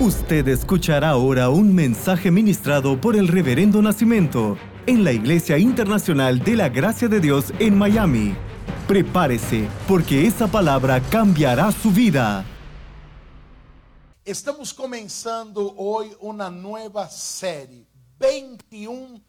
Usted escuchará ahora un mensaje ministrado por el Reverendo Nacimiento en la Iglesia Internacional de la Gracia de Dios en Miami. Prepárese, porque esa palabra cambiará su vida. Estamos começando hoje uma nova série, 21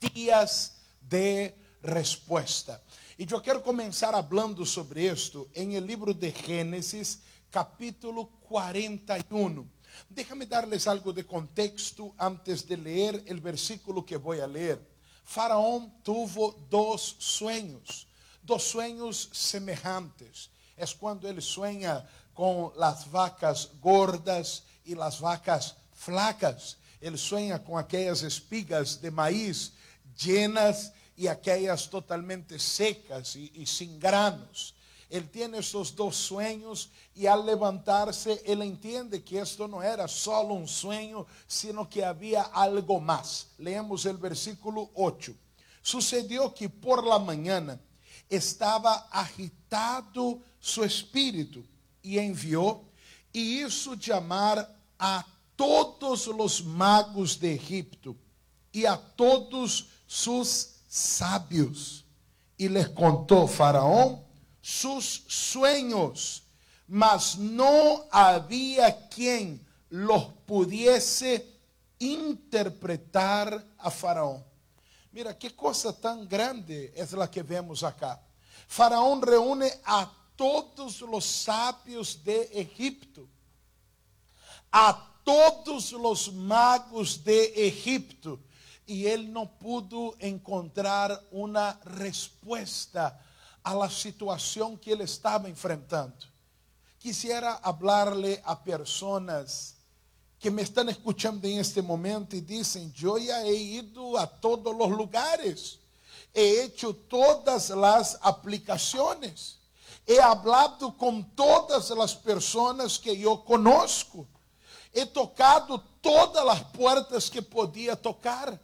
dias de resposta. E eu quero começar falando sobre isto em el livro de Gênesis, capítulo 41. Déjame darles algo de contexto antes de leer el versículo que voy a leer. Faraón tuvo dos sueños, dos sueños semejantes. Es cuando él sueña con las vacas gordas y las vacas flacas. Él sueña con aquellas espigas de maíz llenas y aquellas totalmente secas y, y sin granos. Él tiene esos dos sueños y al levantarse, él entiende que esto no era solo un sueño, sino que había algo más. Leemos el versículo 8. Sucedió que por la mañana estaba agitado su espíritu y envió y hizo llamar a todos los magos de Egipto y a todos sus sabios. Y les contó Faraón sus sueños, mas no había quien los pudiese interpretar a Faraón. Mira, qué cosa tan grande es la que vemos acá. Faraón reúne a todos los sabios de Egipto, a todos los magos de Egipto, y él no pudo encontrar una respuesta a la situación que él estaba enfrentando. Quisiera hablarle a personas que me están escuchando en este momento y dicen, yo ya he ido a todos los lugares, he hecho todas las aplicaciones, he hablado con todas las personas que yo conozco, he tocado todas las puertas que podía tocar,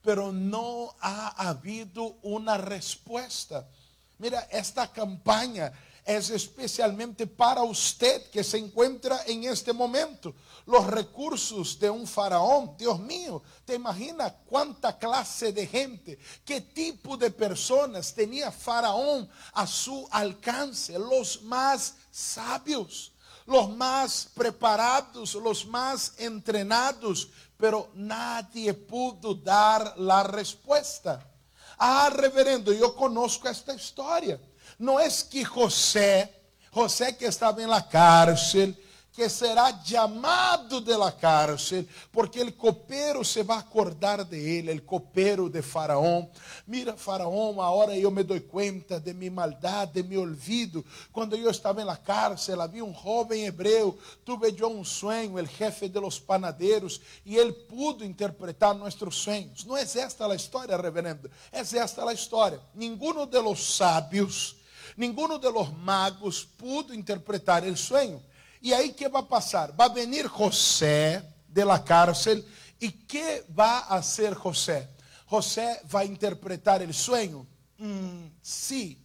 pero no ha habido una respuesta. Mira, esta campaña es especialmente para usted que se encuentra en este momento. Los recursos de un faraón, Dios mío, ¿te imaginas cuánta clase de gente, qué tipo de personas tenía faraón a su alcance? Los más sabios, los más preparados, los más entrenados, pero nadie pudo dar la respuesta. Ah, reverendo, eu conosco esta história. Não é que José, José que estava na cárcel, que será llamado de la cárcel, porque el copero se va a acordar de él, el copero de Faraón. Mira, Faraón, ahora eu me dou cuenta de mi maldad, de mi olvido. Quando eu estava na cárcel, havia um jovem hebreu, tuve eu um sonho, el jefe de los panaderos, e ele pudo interpretar nossos sonhos. Não é esta a história, reverendo? É esta a história. Ninguno de los sábios, ninguno de los magos pudo interpretar el sonho. E aí que vai passar? Vai venir José de la cárcel e que vai a ser José? José vai interpretar el sueño? Mm, sí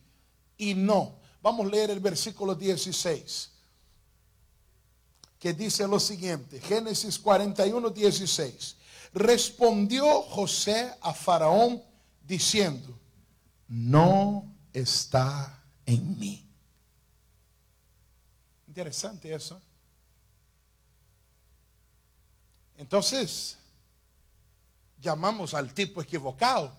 y no. Vamos a leer el versículo 16, que dice lo siguiente, Génesis 41, 16. Respondió José a Faraón diciendo, no está en mí. Interessante isso. Então, chamamos al tipo equivocado.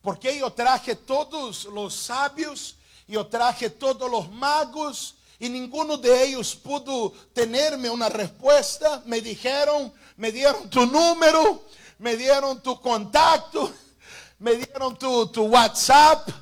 Porque eu traje todos os sábios, eu traje todos os magos, e ninguno de ellos pudo tenerme uma resposta. Me dijeron, me dieron tu número, me dieron tu contacto, me dieron tu, tu WhatsApp.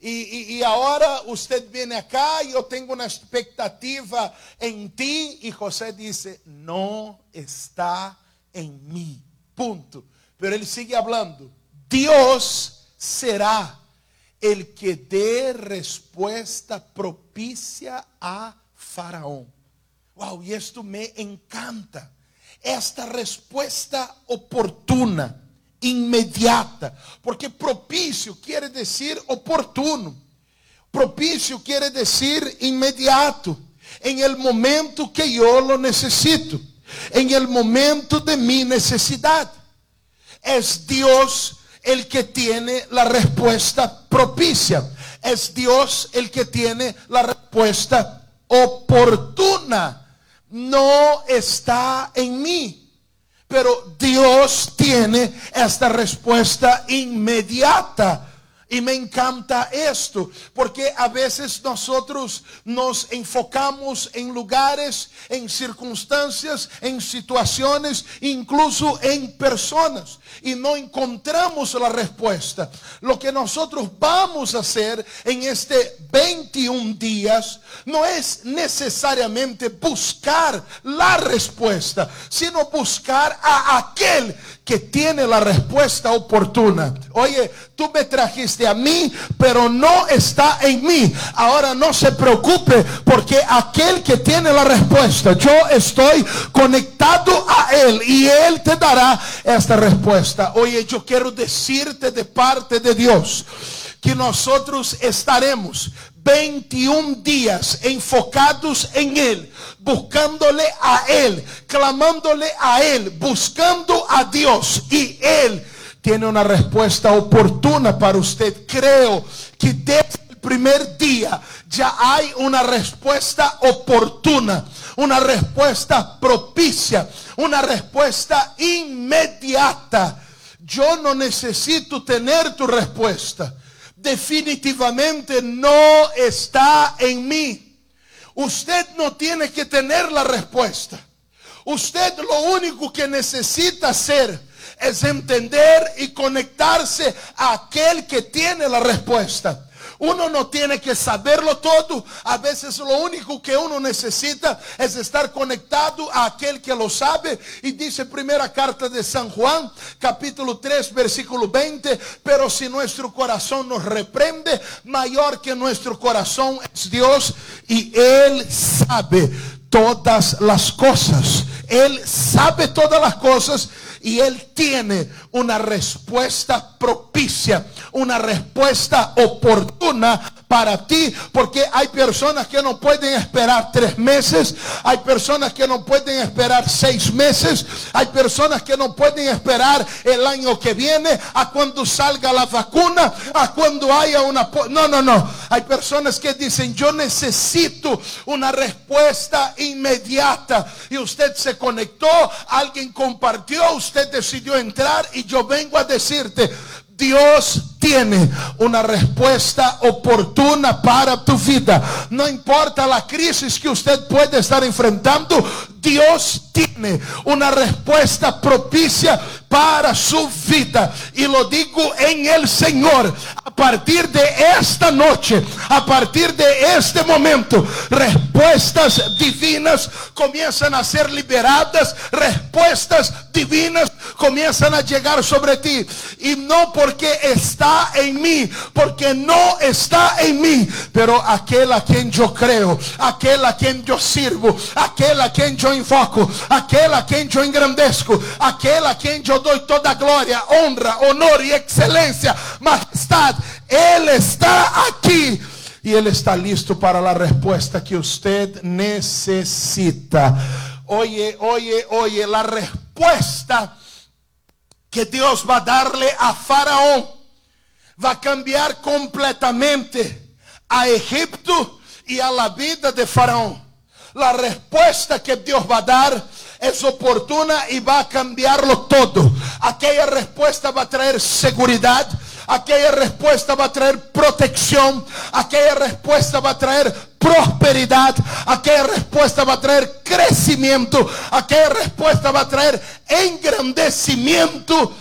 E, e, agora você vem acá e eu tenho uma expectativa em ti. E José disse: Não está em mim. Ponto. Pero ele sigue falando: Deus será el que dê resposta propícia a Faraó. Wow, e isto me encanta. Esta resposta oportuna inmediata, porque propício quer dizer oportuno, propício quer dizer imediato. en el momento que yo lo necesito, en el momento de mi necesidad. Es Dios el que tiene la respuesta propicia. Es Dios el que tiene la respuesta oportuna. No está en mí. Pero Dios tiene esta respuesta inmediata y me encanta esto, porque a veces nosotros nos enfocamos en lugares, en circunstancias, en situaciones, incluso en personas, y no encontramos la respuesta. Lo que nosotros vamos a hacer en este 21 días no es necesariamente buscar la respuesta, sino buscar a aquel que tiene la respuesta oportuna. Oye, tú me trajiste a mí, pero no está en mí. Ahora no se preocupe porque aquel que tiene la respuesta, yo estoy conectado a él y él te dará esta respuesta. Oye, yo quiero decirte de parte de Dios que nosotros estaremos 21 días enfocados en Él, buscándole a Él, clamándole a Él, buscando a Dios. Y Él tiene una respuesta oportuna para usted. Creo que desde el primer día ya hay una respuesta oportuna, una respuesta propicia, una respuesta inmediata. Yo no necesito tener tu respuesta definitivamente no está en mí. Usted no tiene que tener la respuesta. Usted lo único que necesita hacer es entender y conectarse a aquel que tiene la respuesta. Uno no tiene que saberlo todo. A veces lo único que uno necesita es estar conectado a aquel que lo sabe. Y dice primera carta de San Juan, capítulo 3, versículo 20. Pero si nuestro corazón nos reprende, mayor que nuestro corazón es Dios. Y Él sabe todas las cosas. Él sabe todas las cosas y Él tiene una respuesta propicia, una respuesta oportuna para ti, porque hay personas que no pueden esperar tres meses, hay personas que no pueden esperar seis meses, hay personas que no pueden esperar el año que viene, a cuando salga la vacuna, a cuando haya una... No, no, no. Hay personas que dicen, yo necesito una respuesta inmediata. Y usted se conectó, alguien compartió, usted decidió entrar y yo vengo a decirte, Dios tiene una respuesta oportuna para tu vida. No importa la crisis que usted puede estar enfrentando, Dios tiene una respuesta propicia para su vida. Y lo digo en el Señor. A partir de esta noche, a partir de este momento, respuestas divinas comienzan a ser liberadas. Respuestas divinas comienzan a llegar sobre ti. Y no porque está en mí, porque no está en mí. Pero aquel a quien yo creo, aquel a quien yo sirvo, aquel a quien yo enfoco, aquel a quien yo engrandezco, aquel a quien yo doy toda gloria, honra, honor y excelencia, majestad. Él está aquí y Él está listo para la respuesta que usted necesita. Oye, oye, oye, la respuesta que Dios va a darle a Faraón va a cambiar completamente a Egipto y a la vida de Faraón. La respuesta que Dios va a dar es oportuna y va a cambiarlo todo. Aquella respuesta va a traer seguridad. Aquella respuesta va a traer protección. Aquella respuesta va a traer prosperidad. Aquella respuesta va a traer crecimiento. Aquella respuesta va a traer engrandecimiento.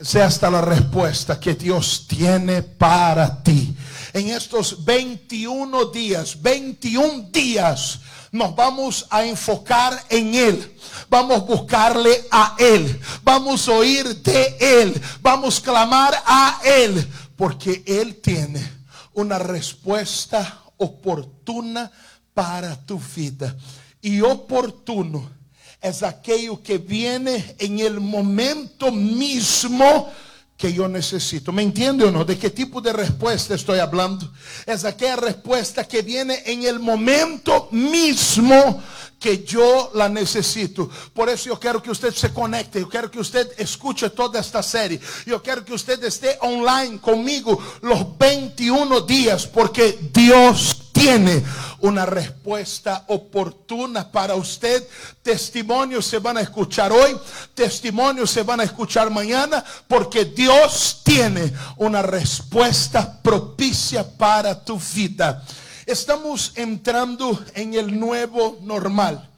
Sea hasta la respuesta que Dios tiene para ti. En estos 21 días, 21 días nos vamos a enfocar en Él. Vamos a buscarle a Él. Vamos a oír de Él. Vamos a clamar a Él. Porque Él tiene una respuesta oportuna para tu vida. Y oportuno es aquello que viene en el momento mismo que yo necesito. ¿Me entiende o no? ¿De qué tipo de respuesta estoy hablando? Es aquella respuesta que viene en el momento mismo que yo la necesito. Por eso yo quiero que usted se conecte, yo quiero que usted escuche toda esta serie. Yo quiero que usted esté online conmigo los 21 días, porque Dios tiene una respuesta oportuna para usted. Testimonios se van a escuchar hoy, testimonios se van a escuchar mañana, porque Dios tiene una respuesta propicia para tu vida. Estamos entrando en el nuevo normal,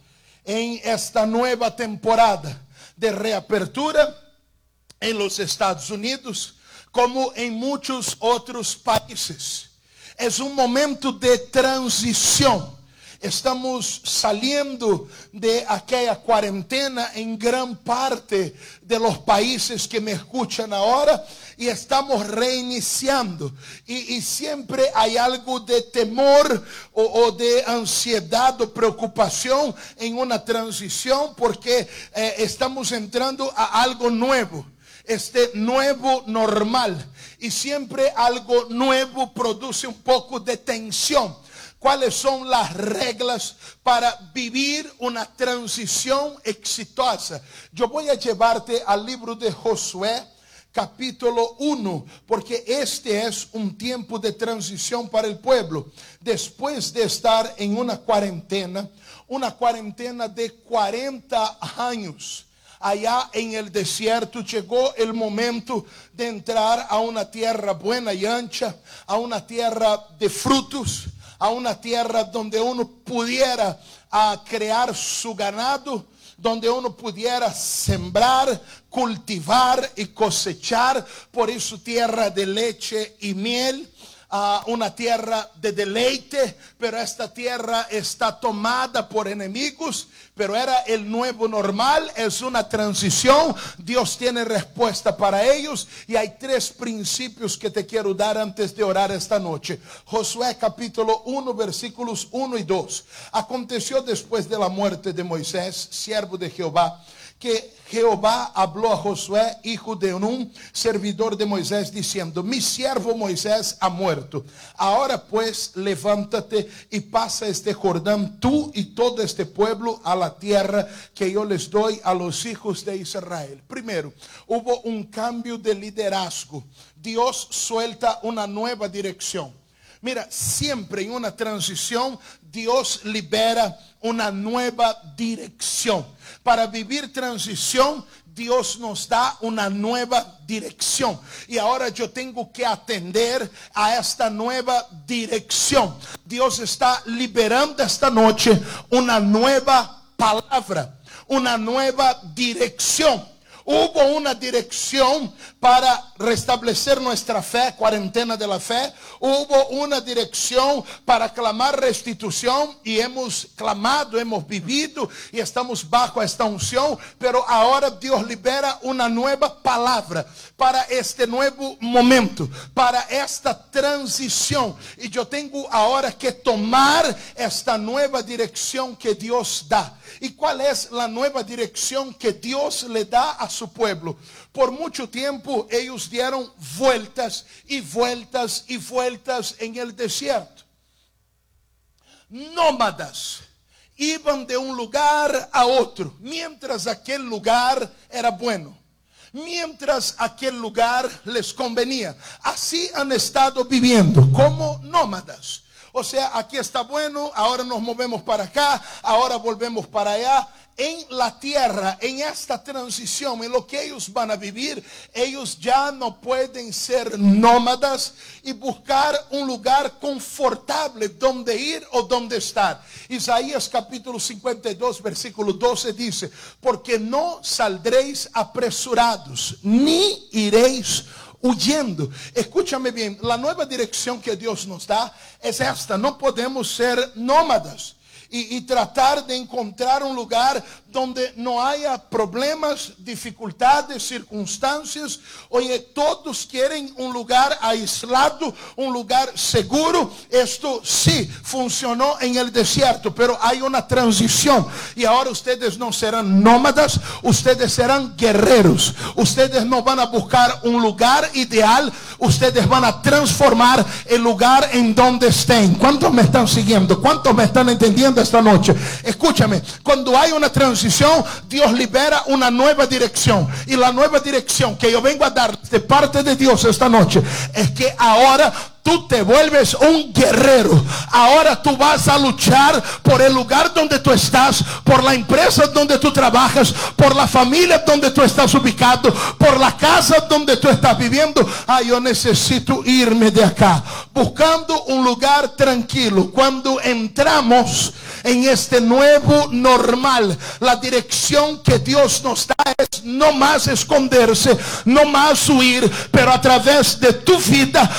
en esta nueva temporada de reapertura en los Estados Unidos, como en muchos otros países. Es un momento de transición. Estamos saliendo de aquella cuarentena en gran parte de los países que me escuchan ahora y estamos reiniciando. Y, siempre hay algo de temor o, de ansiedad o preocupación en una transición porque eh, estamos entrando a algo nuevo este nuevo normal. Y siempre algo nuevo produce un poco de tensión. ¿Cuáles son las reglas para vivir una transición exitosa? Yo voy a llevarte al libro de Josué capítulo 1, porque este es un tiempo de transición para el pueblo. Después de estar en una cuarentena, una cuarentena de 40 años allá en el desierto llegó el momento de entrar a una tierra buena y ancha, a una tierra de frutos, a una tierra donde uno pudiera ah, crear su ganado, donde uno pudiera sembrar, cultivar y cosechar, por eso tierra de leche y miel una tierra de deleite, pero esta tierra está tomada por enemigos, pero era el nuevo normal, es una transición, Dios tiene respuesta para ellos y hay tres principios que te quiero dar antes de orar esta noche. Josué capítulo 1 versículos 1 y 2. Aconteció después de la muerte de Moisés, siervo de Jehová, que Jehová habló a Josué, hijo de un servidor de Moisés, diciendo, mi siervo Moisés ha muerto. Ahora pues levántate y pasa este Jordán, tú y todo este pueblo, a la tierra que yo les doy a los hijos de Israel. Primero, hubo un cambio de liderazgo. Dios suelta una nueva dirección. Mira, siempre en una transición Dios libera una nueva dirección. Para vivir transición, Dios nos da una nueva dirección. Y ahora yo tengo que atender a esta nueva dirección. Dios está liberando esta noche una nueva palabra, una nueva dirección. Hubo una dirección para restablecer nuestra fe, cuarentena de la fe. Hubo una dirección para clamar restitución y hemos clamado, hemos vivido y estamos bajo esta unción. Pero ahora Dios libera una nueva palabra para este nuevo momento, para esta transición. Y yo tengo ahora que tomar esta nueva dirección que Dios da. ¿Y cuál es la nueva dirección que Dios le da a su pueblo? Por mucho tiempo ellos dieron vueltas y vueltas y vueltas en el desierto. Nómadas iban de un lugar a otro, mientras aquel lugar era bueno, mientras aquel lugar les convenía. Así han estado viviendo como nómadas. O sea, aquí está bueno, ahora nos movemos para acá, ahora volvemos para allá en la tierra, en esta transición, en lo que ellos van a vivir, ellos ya no pueden ser nómadas y buscar un lugar confortable donde ir o donde estar. Isaías capítulo 52, versículo 12 dice, porque no saldréis apresurados, ni iréis huyendo. Escúchame bien, la nueva dirección que Dios nos da es esta, no podemos ser nómadas. Y, y tratar de encontrar un lugar donde no haya problemas, dificultades, circunstancias. Oye, todos quieren un lugar aislado, un lugar seguro. Esto sí funcionó en el desierto, pero hay una transición. Y ahora ustedes no serán nómadas, ustedes serán guerreros. Ustedes no van a buscar un lugar ideal, ustedes van a transformar el lugar en donde estén. ¿Cuántos me están siguiendo? ¿Cuántos me están entendiendo esta noche? Escúchame, cuando hay una transición, Dios libera una nueva dirección. Y la nueva dirección que yo vengo a dar de parte de Dios esta noche es que ahora tú te vuelves un guerrero. Ahora tú vas a luchar por el lugar donde tú estás, por la empresa donde tú trabajas, por la familia donde tú estás ubicado, por la casa donde tú estás viviendo. Ah, yo necesito irme de acá, buscando un lugar tranquilo. Cuando entramos en este nuevo normal, la dirección que Dios nos da es no más esconderse, no más huir, pero a través de tu vida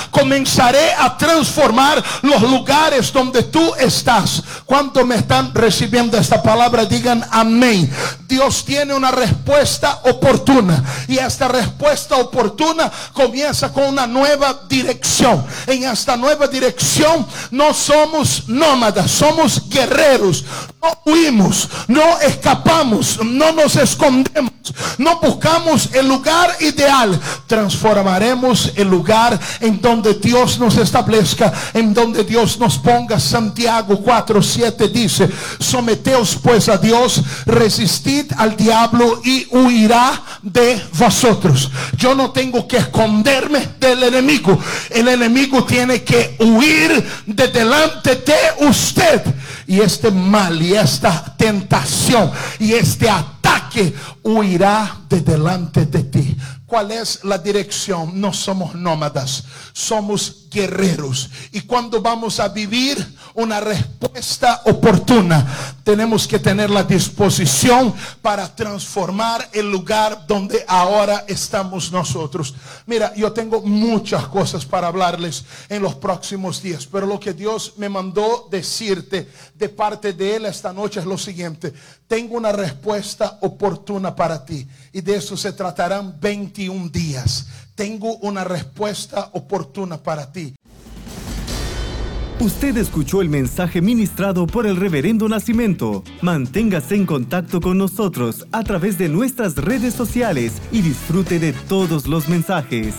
a transformar los lugares donde tú estás. ¿Cuánto me están recibiendo esta palabra? Digan amén. Dios tiene una respuesta oportuna y esta respuesta oportuna comienza con una nueva dirección. En esta nueva dirección no somos nómadas, somos guerreros. No huimos, no escapamos, no nos escondemos, no buscamos el lugar ideal. Transformaremos el lugar en donde Dios nos establezca, en donde Dios nos ponga. Santiago 4, 7 dice, someteos pues a Dios, resistid al diablo y huirá de vosotros. Yo no tengo que esconderme del enemigo. El enemigo tiene que huir de delante de usted. Y este mal y esta tentación y este ataque huirá de delante de ti. ¿Cuál es la dirección? No somos nómadas, somos guerreros. Y cuando vamos a vivir una respuesta oportuna, tenemos que tener la disposición para transformar el lugar donde ahora estamos nosotros. Mira, yo tengo muchas cosas para hablarles en los próximos días, pero lo que Dios me mandó decirte de parte de Él esta noche es lo siguiente. Tengo una respuesta oportuna para ti y de eso se tratarán 21 días. Tengo una respuesta oportuna para ti. Usted escuchó el mensaje ministrado por el Reverendo Nacimiento. Manténgase en contacto con nosotros a través de nuestras redes sociales y disfrute de todos los mensajes.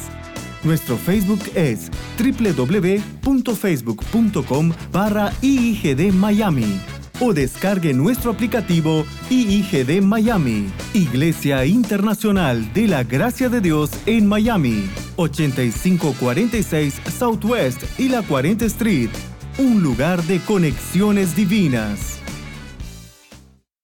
Nuestro Facebook es www.facebook.com barra Miami o descargue nuestro aplicativo IIGD Miami, Iglesia Internacional de la Gracia de Dios en Miami, 8546 Southwest y la 40 Street, un lugar de conexiones divinas.